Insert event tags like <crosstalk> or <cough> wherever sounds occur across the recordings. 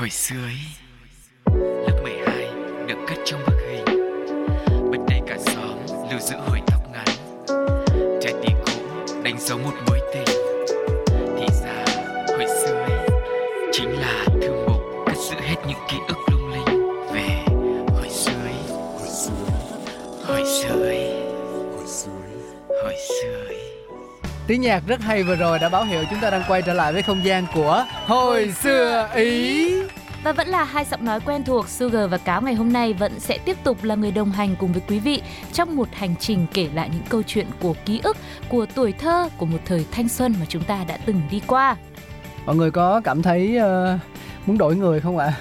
Hồi xưa ấy, Lớp 12 được cất trong bức hình. Bên đây cả xóm lưu giữ hồi tóc ngắn. Trái tim cũ đánh dấu một mối tình. Thì ra, hồi xưa ấy, Chính là thư mục cất giữ hết những ký ức lung linh. Về hồi xưa ấy, Hồi xưa ấy, Hồi xưa ấy. Tiếng nhạc rất hay vừa rồi đã báo hiệu chúng ta đang quay trở lại với không gian của hồi xưa Ý. Và vẫn là hai giọng nói quen thuộc Sugar và Cáo ngày hôm nay vẫn sẽ tiếp tục là người đồng hành cùng với quý vị trong một hành trình kể lại những câu chuyện của ký ức, của tuổi thơ, của một thời thanh xuân mà chúng ta đã từng đi qua. Mọi người có cảm thấy uh, muốn đổi người không ạ?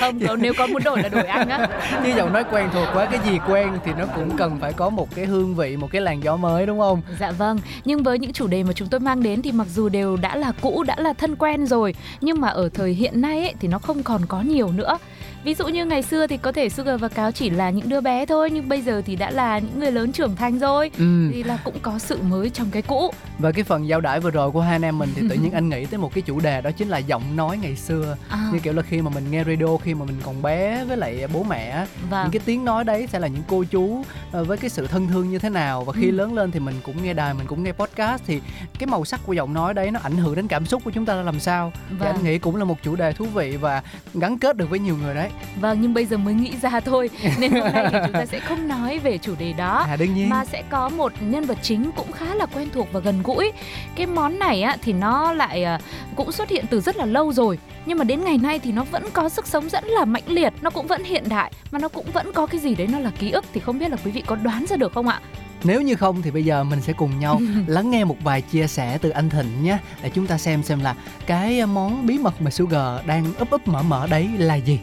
<laughs> không, nếu có muốn đổi là đổi anh á. <laughs> Như giọng nói quen thuộc quá, cái gì quen thì nó cũng cần phải có một cái hương vị, một cái làn gió mới đúng không? Dạ vâng, nhưng với những chủ đề mà chúng tôi mang đến thì mặc dù đều đã là cũ, đã là thân quen rồi, nhưng mà ở thời hiện nay ấy, thì nó không còn có nhiều nữa ví dụ như ngày xưa thì có thể Sugar và Cáo chỉ là những đứa bé thôi nhưng bây giờ thì đã là những người lớn trưởng thành rồi ừ. thì là cũng có sự mới trong cái cũ và cái phần giao đãi vừa rồi của hai anh em mình thì tự <laughs> nhiên anh nghĩ tới một cái chủ đề đó chính là giọng nói ngày xưa à. như kiểu là khi mà mình nghe radio khi mà mình còn bé với lại bố mẹ vâng. những cái tiếng nói đấy sẽ là những cô chú ờ, với cái sự thân thương như thế nào và khi ừ. lớn lên thì mình cũng nghe đài mình cũng nghe podcast thì cái màu sắc của giọng nói đấy nó ảnh hưởng đến cảm xúc của chúng ta làm sao vâng. thì anh nghĩ cũng là một chủ đề thú vị và gắn kết được với nhiều người đấy Vâng nhưng bây giờ mới nghĩ ra thôi. <laughs> Nên hôm nay thì chúng ta sẽ không nói về chủ đề đó à, đương nhiên. Mà sẽ có một nhân vật chính cũng khá là quen thuộc và gần gũi. Cái món này á, thì nó lại à, cũng xuất hiện từ rất là lâu rồi. Nhưng mà đến ngày nay thì nó vẫn có sức sống rất là mạnh liệt Nó cũng vẫn hiện đại Mà nó cũng vẫn có cái gì đấy nó là ký ức Thì không biết là quý vị có đoán ra được không ạ? Nếu như không thì bây giờ mình sẽ cùng nhau <laughs> lắng nghe một vài chia sẻ từ anh Thịnh nhé Để chúng ta xem xem là cái món bí mật mà Sugar đang ấp ấp mở mở đấy là gì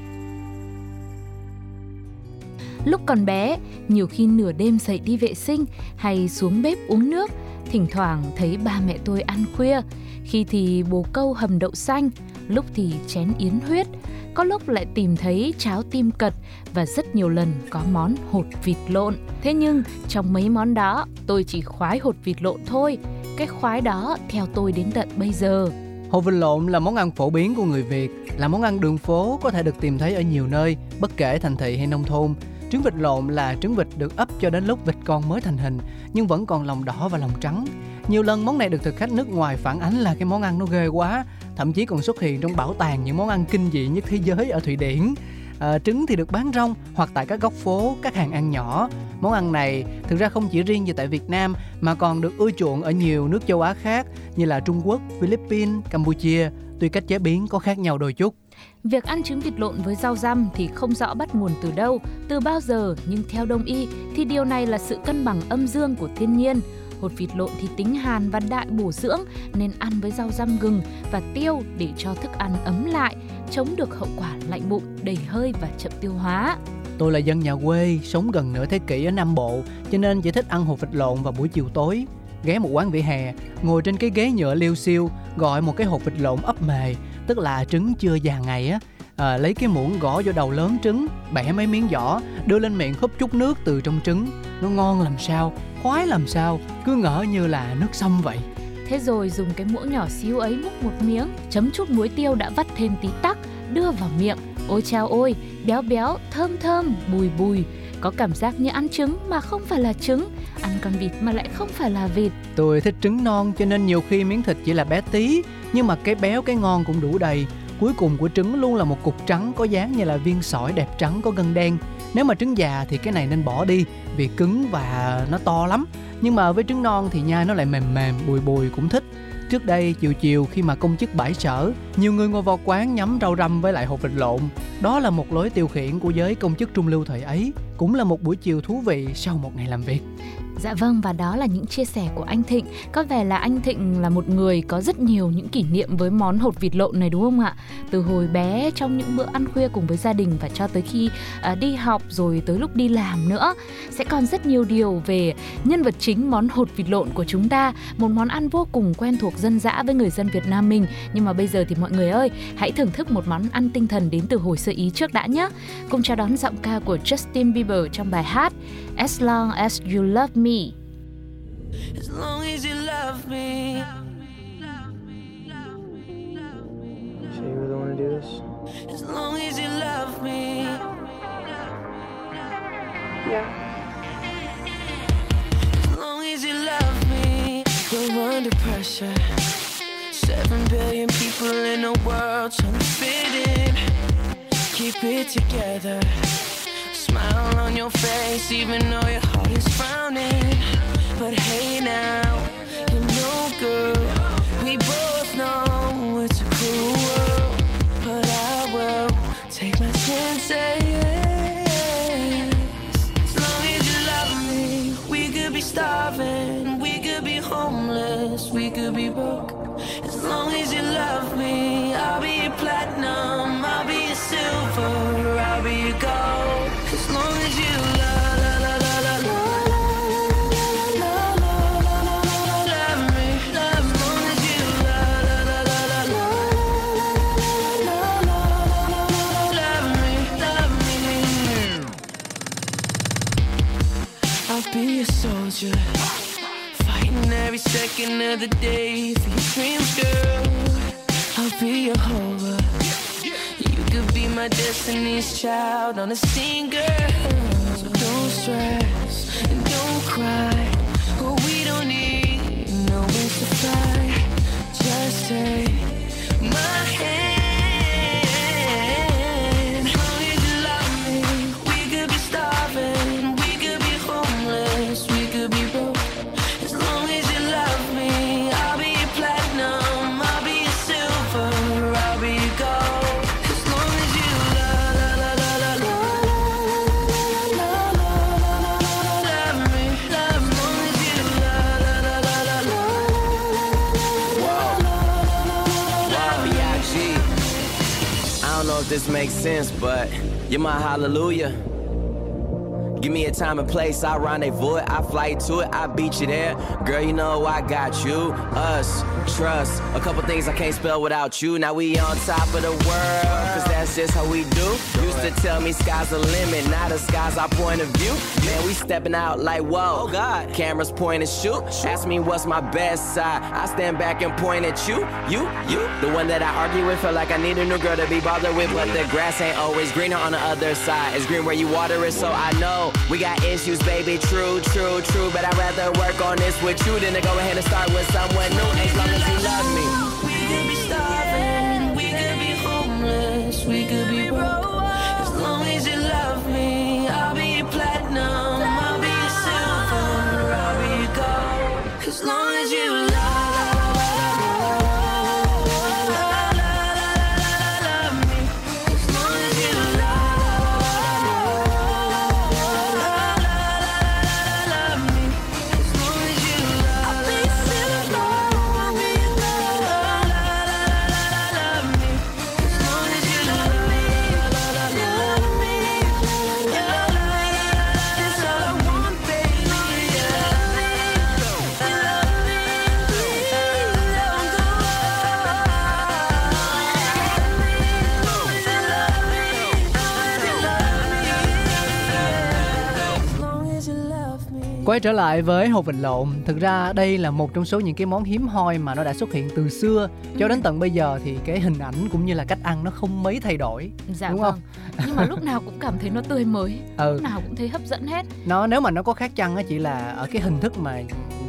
Lúc còn bé, nhiều khi nửa đêm dậy đi vệ sinh hay xuống bếp uống nước, thỉnh thoảng thấy ba mẹ tôi ăn khuya, khi thì bồ câu hầm đậu xanh, lúc thì chén yến huyết, có lúc lại tìm thấy cháo tim cật và rất nhiều lần có món hột vịt lộn. Thế nhưng trong mấy món đó, tôi chỉ khoái hột vịt lộn thôi. Cái khoái đó theo tôi đến tận bây giờ. Hột vịt lộn là món ăn phổ biến của người Việt, là món ăn đường phố có thể được tìm thấy ở nhiều nơi, bất kể thành thị hay nông thôn. Trứng vịt lộn là trứng vịt được ấp cho đến lúc vịt con mới thành hình nhưng vẫn còn lòng đỏ và lòng trắng. Nhiều lần món này được thực khách nước ngoài phản ánh là cái món ăn nó ghê quá, thậm chí còn xuất hiện trong bảo tàng những món ăn kinh dị nhất thế giới ở Thụy Điển. À, trứng thì được bán rong hoặc tại các góc phố, các hàng ăn nhỏ. Món ăn này thực ra không chỉ riêng gì tại Việt Nam mà còn được ưa chuộng ở nhiều nước châu Á khác như là Trung Quốc, Philippines, Campuchia. Tuy cách chế biến có khác nhau đôi chút. Việc ăn trứng vịt lộn với rau răm thì không rõ bắt nguồn từ đâu, từ bao giờ, nhưng theo đông y thì điều này là sự cân bằng âm dương của thiên nhiên. Hột vịt lộn thì tính hàn và đại bổ dưỡng nên ăn với rau răm gừng và tiêu để cho thức ăn ấm lại, chống được hậu quả lạnh bụng, đầy hơi và chậm tiêu hóa. Tôi là dân nhà quê, sống gần nửa thế kỷ ở Nam Bộ, cho nên chỉ thích ăn hột vịt lộn vào buổi chiều tối. Ghé một quán vỉa hè, ngồi trên cái ghế nhựa liêu xiêu, gọi một cái hột vịt lộn ấp mề, tức là trứng chưa già ngày á. À, lấy cái muỗng gõ vô đầu lớn trứng bẻ mấy miếng vỏ đưa lên miệng húp chút nước từ trong trứng. Nó ngon làm sao khoái làm sao cứ ngỡ như là nước sông vậy. Thế rồi dùng cái muỗng nhỏ xíu ấy múc một miếng chấm chút muối tiêu đã vắt thêm tí tắc đưa vào miệng. Ôi chao ôi béo béo thơm thơm bùi bùi có cảm giác như ăn trứng mà không phải là trứng ăn con vịt mà lại không phải là vịt. Tôi thích trứng non cho nên nhiều khi miếng thịt chỉ là bé tí nhưng mà cái béo cái ngon cũng đủ đầy. Cuối cùng của trứng luôn là một cục trắng có dáng như là viên sỏi đẹp trắng có gân đen. Nếu mà trứng già thì cái này nên bỏ đi vì cứng và nó to lắm. Nhưng mà với trứng non thì nhai nó lại mềm mềm bùi bùi cũng thích. Trước đây chiều chiều khi mà công chức bãi sở, nhiều người ngồi vào quán nhắm rau răm với lại hột vịt lộn. Đó là một lối tiêu khiển của giới công chức trung lưu thời ấy, cũng là một buổi chiều thú vị sau một ngày làm việc. Dạ vâng và đó là những chia sẻ của anh Thịnh. Có vẻ là anh Thịnh là một người có rất nhiều những kỷ niệm với món hột vịt lộn này đúng không ạ? Từ hồi bé trong những bữa ăn khuya cùng với gia đình và cho tới khi à, đi học rồi tới lúc đi làm nữa. Sẽ còn rất nhiều điều về nhân vật chính món hột vịt lộn của chúng ta, một món ăn vô cùng quen thuộc dân dã với người dân Việt Nam mình. Nhưng mà bây giờ thì mọi người ơi, hãy thưởng thức một món ăn tinh thần đến từ hồi sơ ý trước đã nhé. Cùng chào đón giọng ca của Justin Bieber Bieber trong bài hát As Long As You Love Me. As long as you love me. Sure you really want to do this? As long as you love me. Yeah. under pressure. Seven billion people in the world trying fit in. Keep it together. Smile on your face, even though your heart is frowning. But hey now, you're no good. We both know it's a cruel world. But I will take my chances. As long as you love me, we could be starving, we could be homeless, we could be broke. As long as you love me, I'll be platinum, I'll be silver, I'll be gold. Be a soldier, fighting every second of the day for your dreams, girl. I'll be your hover. You could be my destiny's child on a girl. So don't stress and don't cry. But we don't need no wings to fly. Just take know if this makes sense, but you're my hallelujah. Give me a time and place, I rendezvous it, I fly to it, I beat you there. Girl, you know I got you, us, trust. A couple things I can't spell without you. Now we on top of the world, cause that's just how we do. Used to tell me sky's the limit, now the sky's our point of view. Man, we stepping out like whoa. Oh God. Cameras point and shoot. Ask me what's my best side. I stand back and point at you, you, you. The one that I argue with, feel like I need a new girl to be bothered with. But the grass ain't always greener on the other side. It's green where you water it, so I know we got issues, baby. True, true, true. But I'd rather work on this with you than to go ahead and start with someone new. Love me. We could be starving, we could be homeless, we could be broke. Quay trở lại với hột vịt lộn, thực ra đây là một trong số những cái món hiếm hoi mà nó đã xuất hiện từ xưa. Cho đến tận bây giờ thì cái hình ảnh cũng như là cách ăn nó không mấy thay đổi. dạ Đúng vâng. không? nhưng mà lúc nào cũng cảm thấy nó tươi mới. <laughs> Ừ, lúc nào cũng thấy hấp dẫn hết. Nó nếu mà nó có khác chăng á chỉ là ở cái hình thức mà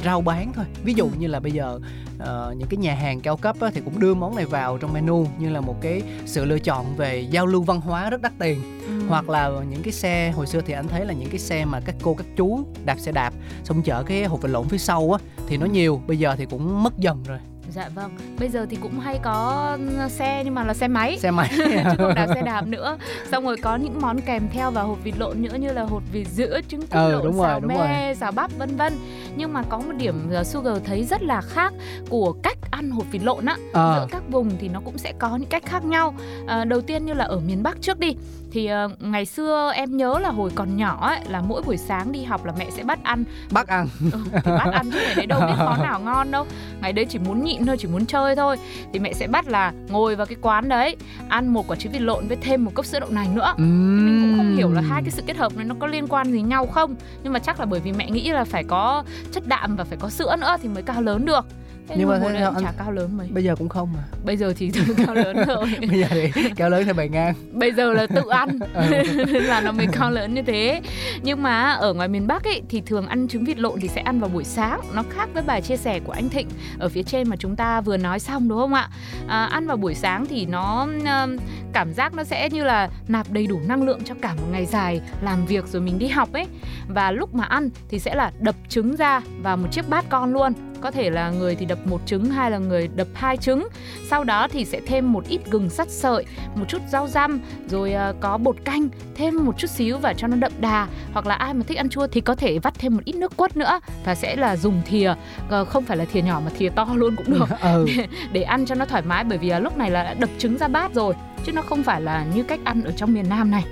rau bán thôi. Ví dụ như là bây giờ ờ, những cái nhà hàng cao cấp á, thì cũng đưa món này vào trong menu như là một cái sự lựa chọn về giao lưu văn hóa rất đắt tiền. Ừ. hoặc là những cái xe hồi xưa thì anh thấy là những cái xe mà các cô các chú đạp xe đạp xong chở cái hộp vịt lộn phía sau á thì nó nhiều bây giờ thì cũng mất dần rồi dạ vâng bây giờ thì cũng hay có xe nhưng mà là xe máy. Xe máy. <laughs> Chứ không đạp xe đạp nữa. Xong rồi có những món kèm theo vào hộp vịt lộn nữa như là hột vịt sữa trứng cút Ừ, lộn đúng rồi, xào đúng me xào bắp vân vân. Nhưng mà có một điểm uh, Sugar thấy rất là khác của cách ăn hột vịt lộn á. Ờ. giữa các vùng thì nó cũng sẽ có những cách khác nhau. À, đầu tiên như là ở miền Bắc trước đi thì ờ, ngày xưa em nhớ là hồi còn nhỏ ấy là mỗi buổi sáng đi học là mẹ sẽ bắt ăn. Bắt ăn. Ừ, thì bắt ăn chứ ngày đấy đâu biết <laughs> món nào ngon đâu. Ngày đấy chỉ muốn nhịn thôi chỉ muốn chơi thôi. Thì mẹ sẽ bắt là ngồi vào cái quán đấy ăn một quả trứng vịt lộn với thêm một cốc sữa đậu nành nữa. Thì mình cũng không hiểu là hai cái sự kết hợp này nó có liên quan gì nhau không. Nhưng mà chắc là bởi vì mẹ nghĩ là phải có chất đạm và phải có sữa nữa thì mới cao lớn được Thế Nhưng mà thế cũng anh- chả cao lớn mấy bây giờ cũng không mà. Bây giờ thì <laughs> cao lớn rồi. <laughs> Bây giờ thì cao lớn theo bề ngang. Bây giờ là tự ăn. <laughs> Ừ. nên là nó mới cao lớn như thế. Nhưng mà ở ngoài miền Bắc ấy thì thường ăn trứng vịt lộn thì sẽ ăn vào buổi sáng. Nó khác với bài chia sẻ của anh Thịnh ở phía trên mà chúng ta vừa nói xong đúng không ạ? À, ăn vào buổi sáng thì nó um, cảm giác nó sẽ như là nạp đầy đủ năng lượng cho cả một ngày dài làm việc rồi mình đi học ấy. Và lúc mà ăn thì sẽ là đập trứng ra vào một chiếc bát con luôn có thể là người thì đập một trứng hay là người đập hai trứng. Sau đó thì sẽ thêm một ít gừng sắt sợi một chút rau răm rồi à, có bột canh thêm một chút xíu và cho nó đậm đà. Hoặc là ai mà thích ăn chua thì có thể vắt thêm một ít nước quất nữa và sẽ là dùng thìa. Ờ, không phải là thìa nhỏ mà thìa to <laughs> luôn cũng được. Ừ. <laughs> Để ăn cho nó thoải mái bởi vì là lúc này là đã đập trứng ra bát rồi chứ nó không phải là như cách ăn ở trong miền Nam này.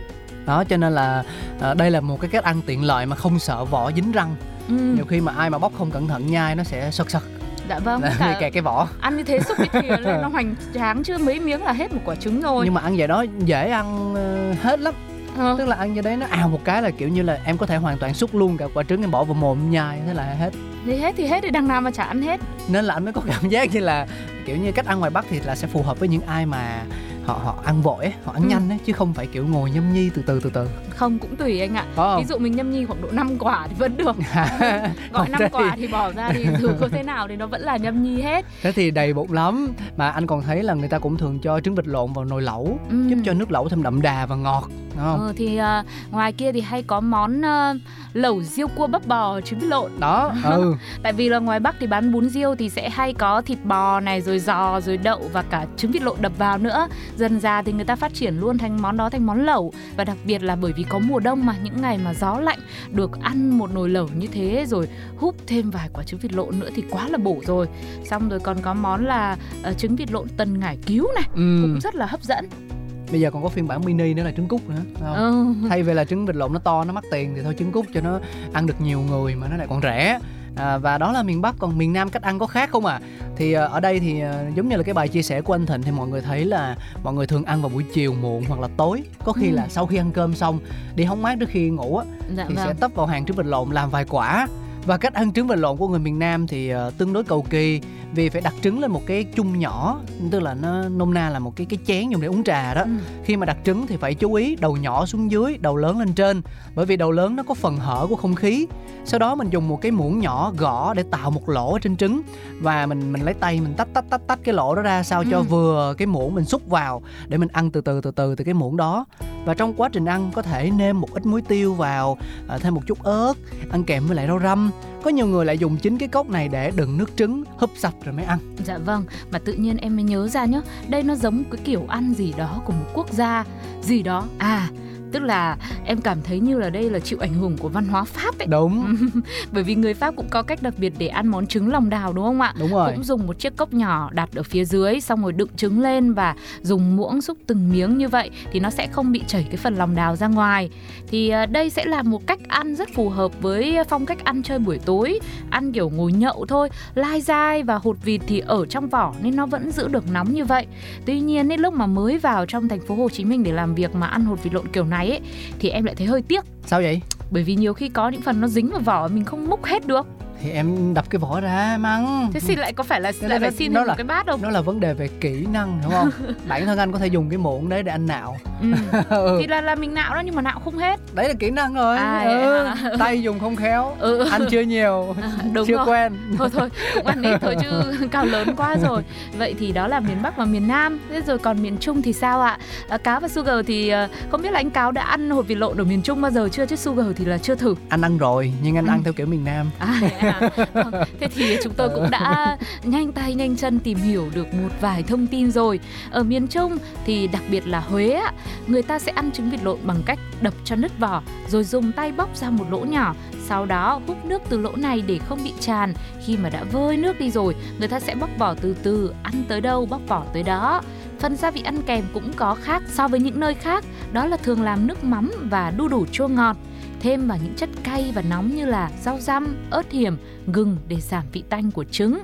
Đó cho nên là à, đây là một cái cách ăn tiện lợi mà không sợ vỏ dính răng ừ, nhiều khi mà ai mà bóc không cẩn thận nhai nó sẽ sật sật dạ vâng là cả kẹt cái vỏ. ăn như thế xúc cái thìa lên nó <laughs> hoành tráng chưa mấy miếng là hết một quả trứng rồi. Nhưng mà ăn vậy đó dễ ăn ờ, hết lắm. Ờ, tức là ăn như đấy nó ào một cái là kiểu như là em có thể hoàn toàn xúc luôn cả quả trứng em bỏ vào mồm nhai thế là hết. Thì hết thì hết thì đằng nào mà chả ăn hết. Nên là anh mới có cảm giác như là kiểu như cách ăn ngoài bắc thì là sẽ phù hợp với những ai mà họ họ ăn vội ấy, họ ăn Ừ. nhanh ấy chứ không phải kiểu ngồi nhâm nhi từ từ từ từ. Không cũng tùy anh ạ. Có ví dụ mình nhâm nhi khoảng độ 5 quả thì vẫn được. <laughs> Gọi Còn 5 thế quả thì- bỏ ra thì dù có thế nào thì nó vẫn là nhâm nhi hết. Thế thì đầy bụng lắm. Mà anh còn thấy là người ta cũng thường cho trứng vịt lộn vào nồi lẩu Ừ. giúp cho nước lẩu thêm đậm đà và ngọt đúng không? Ờ, thì à, ngoài kia thì hay có món à, lẩu riêu cua bắp bò trứng vịt lộn. Đó <laughs> ừ. Tại vì là ngoài bắc thì bán bún riêu thì sẽ hay có thịt bò này rồi giò rồi đậu và cả trứng vịt lộn đập vào nữa dần ra thì người ta phát triển luôn thành món đó thành món lẩu và đặc biệt là bởi vì có mùa đông mà những ngày mà gió lạnh được ăn một nồi lẩu như thế rồi húp thêm vài quả trứng vịt lộn nữa thì quá là bổ rồi xong rồi còn có món là ờ, trứng vịt lộn tần ngải cứu này ừ. cũng rất là hấp dẫn bây giờ còn có phiên bản mini nữa là trứng cút nữa không? ừ. thay vì là trứng vịt lộn nó to nó mắc tiền thì thôi trứng cút cho nó ăn được nhiều người mà nó lại còn rẻ à, và đó là miền bắc còn miền nam cách ăn có khác không à thì à, ở đây thì à, giống như là cái bài chia sẻ của anh thịnh thì mọi người thấy là mọi người thường ăn vào buổi chiều muộn hoặc là tối. Có khi Ừ. là sau khi ăn cơm xong đi hóng mát trước khi ngủ á dạ thì sẽ vâng. tấp vào hàng trứng vịt lộn làm vài quả. Và cách ăn trứng vịt lộn của người miền Nam thì ờ, tương đối cầu kỳ vì phải đặt trứng lên một cái chung nhỏ tức là nó nôm na là một cái cái chén dùng để uống trà đó Ừ. khi mà đặt trứng thì phải chú ý đầu nhỏ xuống dưới đầu lớn lên trên bởi vì đầu lớn nó có phần hở của không khí sau đó mình dùng một cái muỗng nhỏ gõ để tạo một lỗ ở trên trứng và mình mình lấy tay mình tách tách tách tách cái lỗ đó ra sao cho Ừ. vừa cái muỗng mình xúc vào để mình ăn từ từ từ từ từ cái muỗng đó và trong quá trình ăn có thể nêm một ít muối tiêu vào à, thêm một chút ớt ăn kèm với lại rau răm có nhiều người lại dùng chính cái cốc này để đựng nước trứng húp sạch rồi mới ăn. Dạ vâng, mà tự nhiên em mới nhớ ra nhá Đây nó giống cái kiểu ăn gì đó của một quốc gia. Gì đó À, tức là em cảm thấy như là đây là chịu ảnh hưởng của văn hóa Pháp ấy đúng <laughs> Bởi vì người Pháp cũng có cách đặc biệt để ăn món trứng lòng đào đúng không ạ? đúng rồi Cũng dùng một chiếc cốc nhỏ đặt ở phía dưới Xong rồi đựng trứng lên và dùng muỗng xúc từng miếng như vậy Thì nó sẽ không bị chảy cái phần lòng đào ra ngoài Thì à, đây sẽ là một cách ăn rất phù hợp với phong cách ăn chơi buổi tối Ăn kiểu ngồi nhậu thôi lai dai và hột vịt thì ở trong vỏ nên nó vẫn giữ được nóng như vậy. Tuy nhiên ấy, lúc mà mới vào trong thành phố Hồ Chí Minh để làm việc mà ăn hột vịt lộn kiểu này ấy thì em lại thấy hơi tiếc sao vậy bởi vì nhiều khi có những phần nó dính vào vỏ mình không múc hết được. Thì em đập cái vỏ ra em ăn Thế xin lại có phải là lại phải xin nó là- một cái bát không? nó là vấn đề về kỹ năng đúng không <laughs> bản thân anh có thể dùng cái muỗng đấy để anh nạo Ừ. <laughs> ừ. Thì là là mình nạo đó nhưng mà nạo không hết. đấy là kỹ năng rồi À, ừ. hả? <laughs> tay dùng không khéo Ừ. anh chưa nhiều Đúng chưa rồi. quen thôi thôi cũng ăn ít thôi chứ cao lớn quá rồi vậy thì đó là miền bắc và miền nam thế rồi còn miền trung thì sao ạ à, cáo và sugar thì ờ, không biết là anh cáo đã ăn hột vịt lộn ở miền trung bao giờ chưa chứ sugar thì là chưa thử anh ăn rồi nhưng anh Ừ. ăn theo kiểu miền nam À, Vâng, thế thì chúng tôi cũng đã nhanh tay nhanh chân tìm hiểu được một vài thông tin rồi. Ở miền Trung thì đặc biệt là Huế người ta sẽ ăn trứng vịt lộn bằng cách đập cho nứt vỏ rồi dùng tay bóc ra một lỗ nhỏ. Sau đó hút nước từ lỗ này để không bị tràn. Khi mà đã vơi nước đi rồi, người ta sẽ bóc vỏ từ từ, ăn tới đâu bóc vỏ tới đó. Phần gia vị ăn kèm cũng có khác so với những nơi khác, đó là thường làm nước mắm và đu đủ chua ngọt thêm vào những chất cay và nóng như là rau răm, ớt hiểm, gừng để giảm vị tanh của trứng.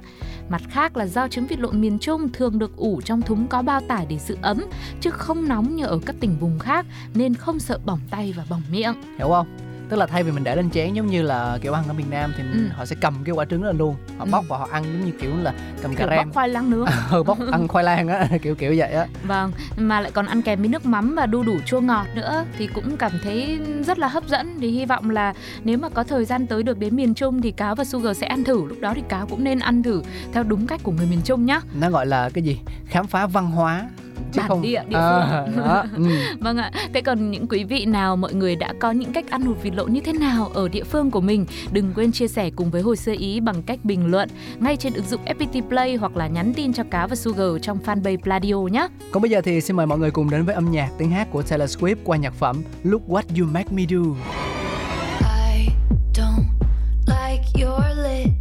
Mặt khác là do trứng vịt lộn miền Trung thường được ủ trong thúng có bao tải để giữ ấm, chứ không nóng như ở các tỉnh vùng khác nên không sợ bỏng tay và bỏng miệng. hiểu không tức là thay vì mình để lên chén giống như là kiểu ăn ở miền Nam thì mình, Ừ. họ sẽ cầm cái quả trứng đó luôn họ Ừ. bóc và họ ăn giống như kiểu là cầm cà rem bóc khoai lang nướng <laughs> ừ, bóc <laughs> ăn khoai lang á <laughs> kiểu kiểu vậy á Vâng, mà lại còn ăn kèm với nước mắm và đu đủ chua ngọt nữa thì cũng cảm thấy rất là hấp dẫn. Thì hy vọng là nếu mà có thời gian tới được đến miền Trung thì cáo và Sugar sẽ ăn thử. Lúc đó thì cáo cũng nên ăn thử theo đúng cách của người miền Trung nhá. nó gọi là cái gì khám phá văn hóa chứ Bản không địa, địa à, phương. đó, ừ. <laughs> Vâng ạ. Thế còn những quý vị nào mọi người đã có những cách ăn hột vịt lộn như thế nào ở địa phương của mình, đừng quên chia sẻ cùng với hồi sơ ý bằng cách bình luận ngay trên ứng dụng FPT Play hoặc là nhắn tin cho cáo và Sugar trong fanpage Pladio nhé. còn bây giờ thì xin mời mọi người cùng đến với âm nhạc tiếng hát của Taylor Swift qua nhạc phẩm Look What You Make Me Do I don't like your little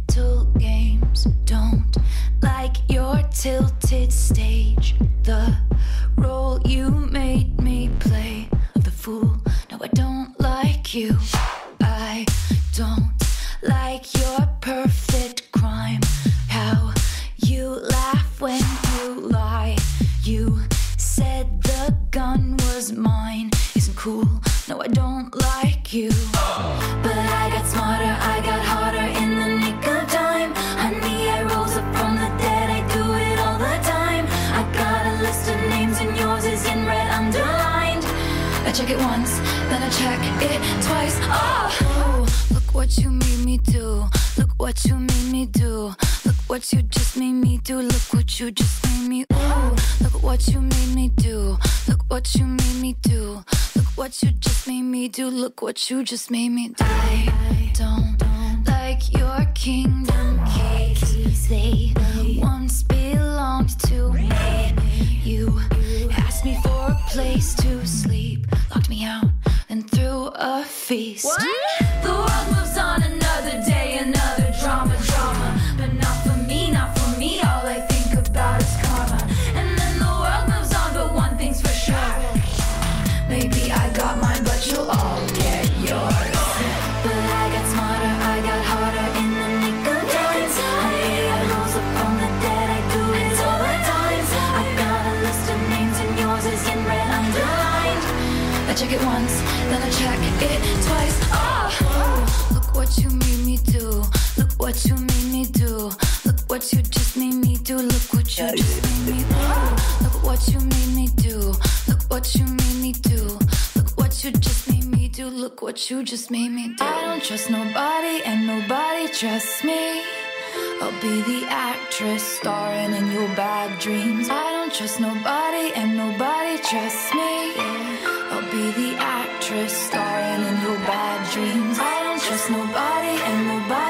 what you just made me do. Look what you just made me do. I don't like your kingdom keys. They once belonged to me. You asked me for a place to sleep, locked me out, and threw a feast. The world moves on another day, another check it once, then I check it twice. Oh, look what you made me do. Look what you made me do. Look what you just made me do. Look what you just made me do. Look what you made me do. Look what you made me do. Look what you just made me do. Look what you just made me do. I don't trust nobody, and nobody trusts me. I'll be the actress starring in your bad dreams. I don't trust nobody, and nobody trusts me. I'll be the actress starring in your bad dreams. I don't trust nobody, and nobody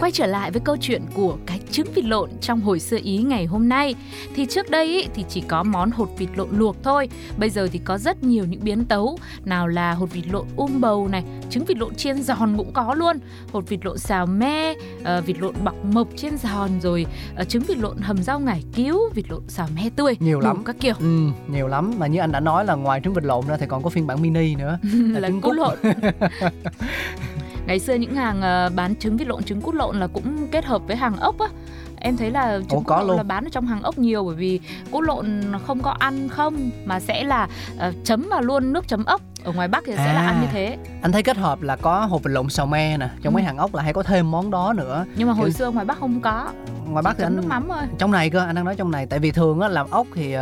Quay trở lại với câu chuyện của cái trứng vịt lộn trong hồi sơ ý ngày hôm nay. Thì trước đây ý, thì chỉ có món hột vịt lộn luộc thôi. Bây giờ thì có rất nhiều những biến tấu. Nào là hột vịt lộn um bầu này trứng vịt lộn chiên giòn cũng có luôn. Hột vịt lộn xào me ờ, vịt lộn bọc mộc chiên giòn rồi ờ, trứng vịt lộn hầm rau ngải cứu vịt lộn xào me tươi Nhiều lắm. các kiểu. Ừ, nhiều lắm. Mà như anh đã nói là ngoài trứng vịt lộn ra thì còn có phiên bản mini nữa. <laughs> Là trứng cút cút. lộn <laughs> ngày xưa những hàng ờ, bán trứng vịt lộn trứng cút lộn là cũng kết hợp với hàng ốc á em thấy là trứng cút có lộn luôn. là bán ở trong hàng ốc nhiều bởi vì cút lộn không có ăn không mà sẽ là ờ, chấm vào luôn nước chấm ốc ở ngoài Bắc thì sẽ là À. ăn như thế anh thấy kết hợp là có hột vịt lộn xào me nè trong Ừ. mấy hàng ốc là hay có thêm món đó nữa nhưng mà hồi Ừ. xưa ngoài Bắc không có ngoài bắc thì chấm nước anh mắm thôi trong này cơ anh đang nói trong này tại vì thường á làm ốc thì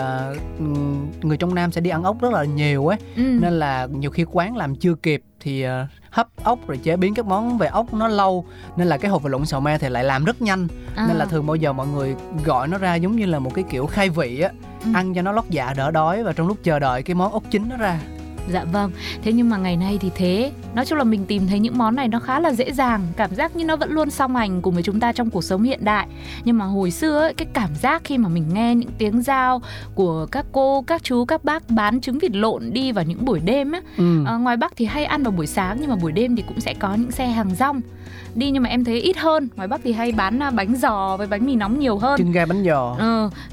ừm, người trong nam sẽ đi ăn ốc rất là nhiều ấy ừ. nên là nhiều khi quán làm chưa kịp thì ờ, hấp ốc rồi chế biến các món về ốc nó lâu nên là cái hột vịt lộn xào me thì lại làm rất nhanh À. nên là thường bao giờ mọi người gọi nó ra giống như là một cái kiểu khai vị á Ừ. ăn cho nó lót dạ đỡ đói và trong lúc chờ đợi cái món ốc chín nó ra Dạ vâng, thế nhưng mà ngày nay thì thế. Nói chung là mình tìm thấy những món này nó khá là dễ dàng. Cảm giác như nó vẫn luôn song hành cùng với chúng ta trong cuộc sống hiện đại. Nhưng mà hồi xưa ấy, cái cảm giác khi mà mình nghe những tiếng giao Của các cô, các chú, các bác bán trứng vịt lộn đi vào những buổi đêm á. Ừ. Ờ, Ngoài Bắc thì hay ăn vào buổi sáng nhưng mà buổi đêm thì cũng sẽ có những xe hàng rong Đi nhưng mà em thấy ít hơn. Ngoài Bắc thì hay bán à, bánh giò với bánh mì nóng nhiều hơn. Chân gà bánh giò.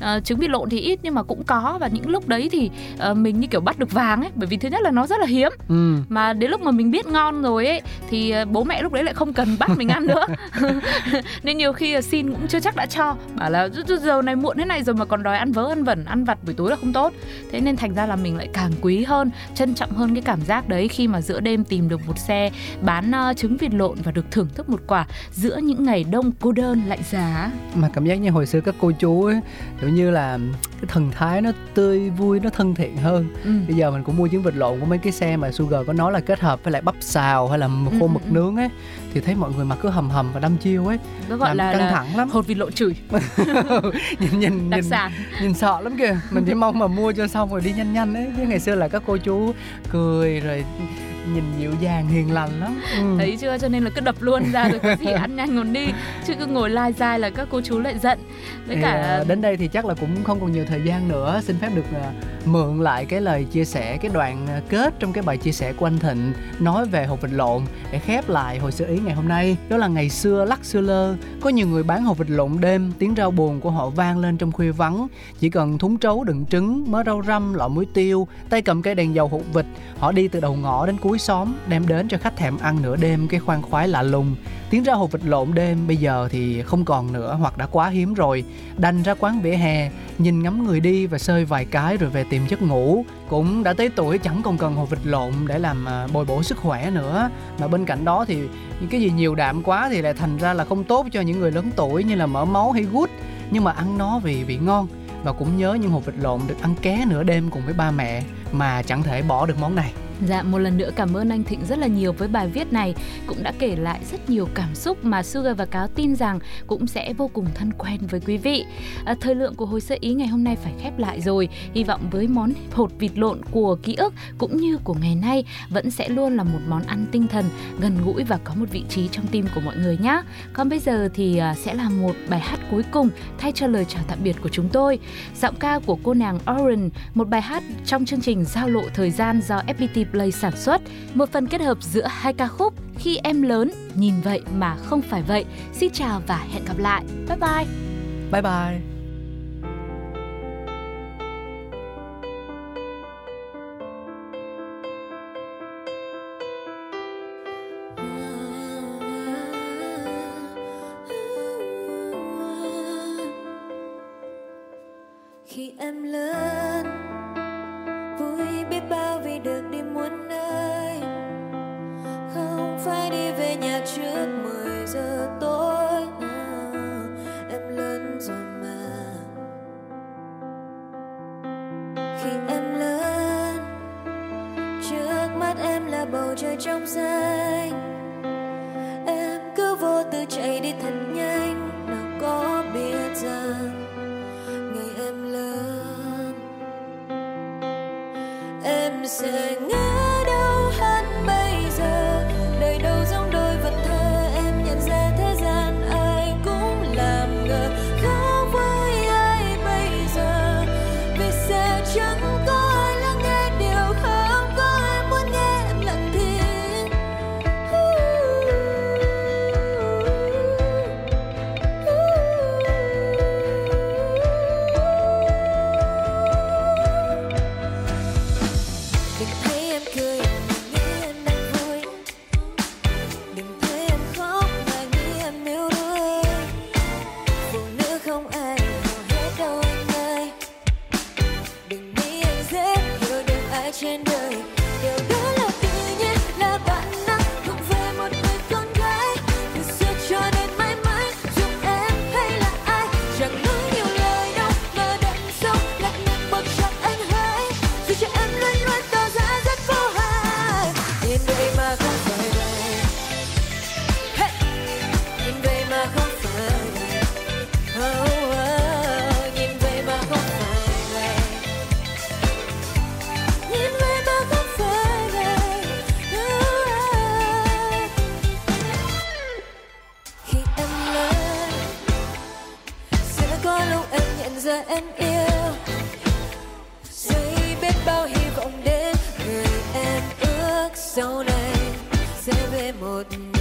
Ờ, trứng vịt lộn thì ít nhưng mà cũng có. Và những lúc đấy thì ờ, mình như kiểu bắt được vàng ấy. Bởi vì thứ nhất là nó rất là hiếm. Ừ. mà đến lúc mà mình biết ngon rồi ấy thì ờ, bố mẹ lúc đấy lại không cần bắt mình ăn nữa. <laughs> Nên nhiều khi xin cũng chưa chắc đã cho. Bảo là "Giờ- này muộn thế này rồi mà còn đòi ăn vớ ăn vẩn ăn vặt buổi tối là không tốt. Thế nên thành ra là mình lại càng quý hơn trân trọng hơn cái cảm giác đấy khi mà giữa đêm tìm được một xe bán trứng vịt lộn và được thưởng thức một quả giữa những ngày đông cô đơn lạnh giá. Mà cảm giác như hồi xưa các cô chú ấy kiểu như là cái thần thái nó tươi vui nó thân thiện hơn. Ừ. bây giờ mình cũng mua trứng vịt lộn của mấy cái xe mà Sugar có nói là kết hợp với lại bắp xào hay là Ừ, khô ừ, mực ừ. nướng ấy thì thấy mọi người mặc cứ hầm hầm và đâm chiêu ấy. Nó gọi làm là, căng là thẳng lắm. hột vịt lộn chửi. <laughs> Nhìn nhìn đặc nhìn, sản. nhìn sợ lắm kìa. Mình chỉ mong mà mua cho xong rồi đi nhanh nhanh ấy. Chứ ngày xưa là các cô chú cười rồi nhìn dịu dàng hiền lành lắm. Ừ. thấy chưa? Cho nên là cứ đập luôn ra rồi có gì ăn nhanh còn đi chứ cứ ngồi lai dai là các cô chú lại giận. Với Thì, cả à, đến đây thì chắc là cũng không còn nhiều thời gian nữa. Xin phép được à, mượn lại cái lời chia sẻ cái đoạn à, kết trong cái bài chia sẻ của anh Thịnh nói về hột vịt lộn để khép lại hồi sơ ý ngày hôm nay. Đó là ngày xưa lắc xưa lơ có nhiều người bán hột vịt lộn đêm tiếng rau buồn của họ vang lên trong khuya vắng. Chỉ cần thúng trấu đựng trứng mớ rau răm lọ muối tiêu tay cầm cây đèn dầu hột vịt họ đi từ đầu ngõ đến cuối xóm đem đến cho khách thèm ăn nửa đêm cái khoan khoái lạ lùng. Tiếng ra hồ vịt lộn đêm, bây giờ thì không còn nữa hoặc đã quá hiếm rồi. Đành ra quán vỉa hè, nhìn ngắm người đi và sơi vài cái rồi về tìm giấc ngủ. Cũng đã tới tuổi chẳng còn cần hồ vịt lộn để làm à, bồi bổ sức khỏe nữa. Mà bên cạnh đó thì những cái gì nhiều đạm quá thì lại thành ra là không tốt cho những người lớn tuổi như là mỡ máu hay gút. Nhưng mà ăn nó vì vị ngon. Và cũng nhớ những hộp vịt lộn được ăn ké nửa đêm cùng với ba mẹ mà chẳng thể bỏ được món này. Dạ một lần nữa cảm ơn anh Thịnh rất là nhiều với bài viết này. Cũng đã kể lại rất nhiều cảm xúc mà Sugar và Cáo tin rằng cũng sẽ vô cùng thân quen với quý vị. À, Thời lượng của hồi sơ ý ngày hôm nay phải khép lại rồi. Hy vọng với món hột vịt lộn của ký ức cũng như của ngày nay Vẫn sẽ luôn là một món ăn tinh thần gần gũi và có một vị trí trong tim của mọi người nhé Còn bây giờ thì à, sẽ là một bài hát cuối cùng thay cho lời chào tạm biệt của chúng tôi. Giọng ca của cô nàng Oren, một bài hát trong chương trình Giao lộ thời gian do FPT Play sản xuất, một phần kết hợp giữa hai ca khúc Khi em lớn, nhìn vậy mà không phải vậy. Xin chào và hẹn gặp lại. Bye bye. bye bye trong xanh em cứ vô tư chạy đi thật nhanh, nào có biết rằng ngày em lớn. Em sẽ nghe đừng một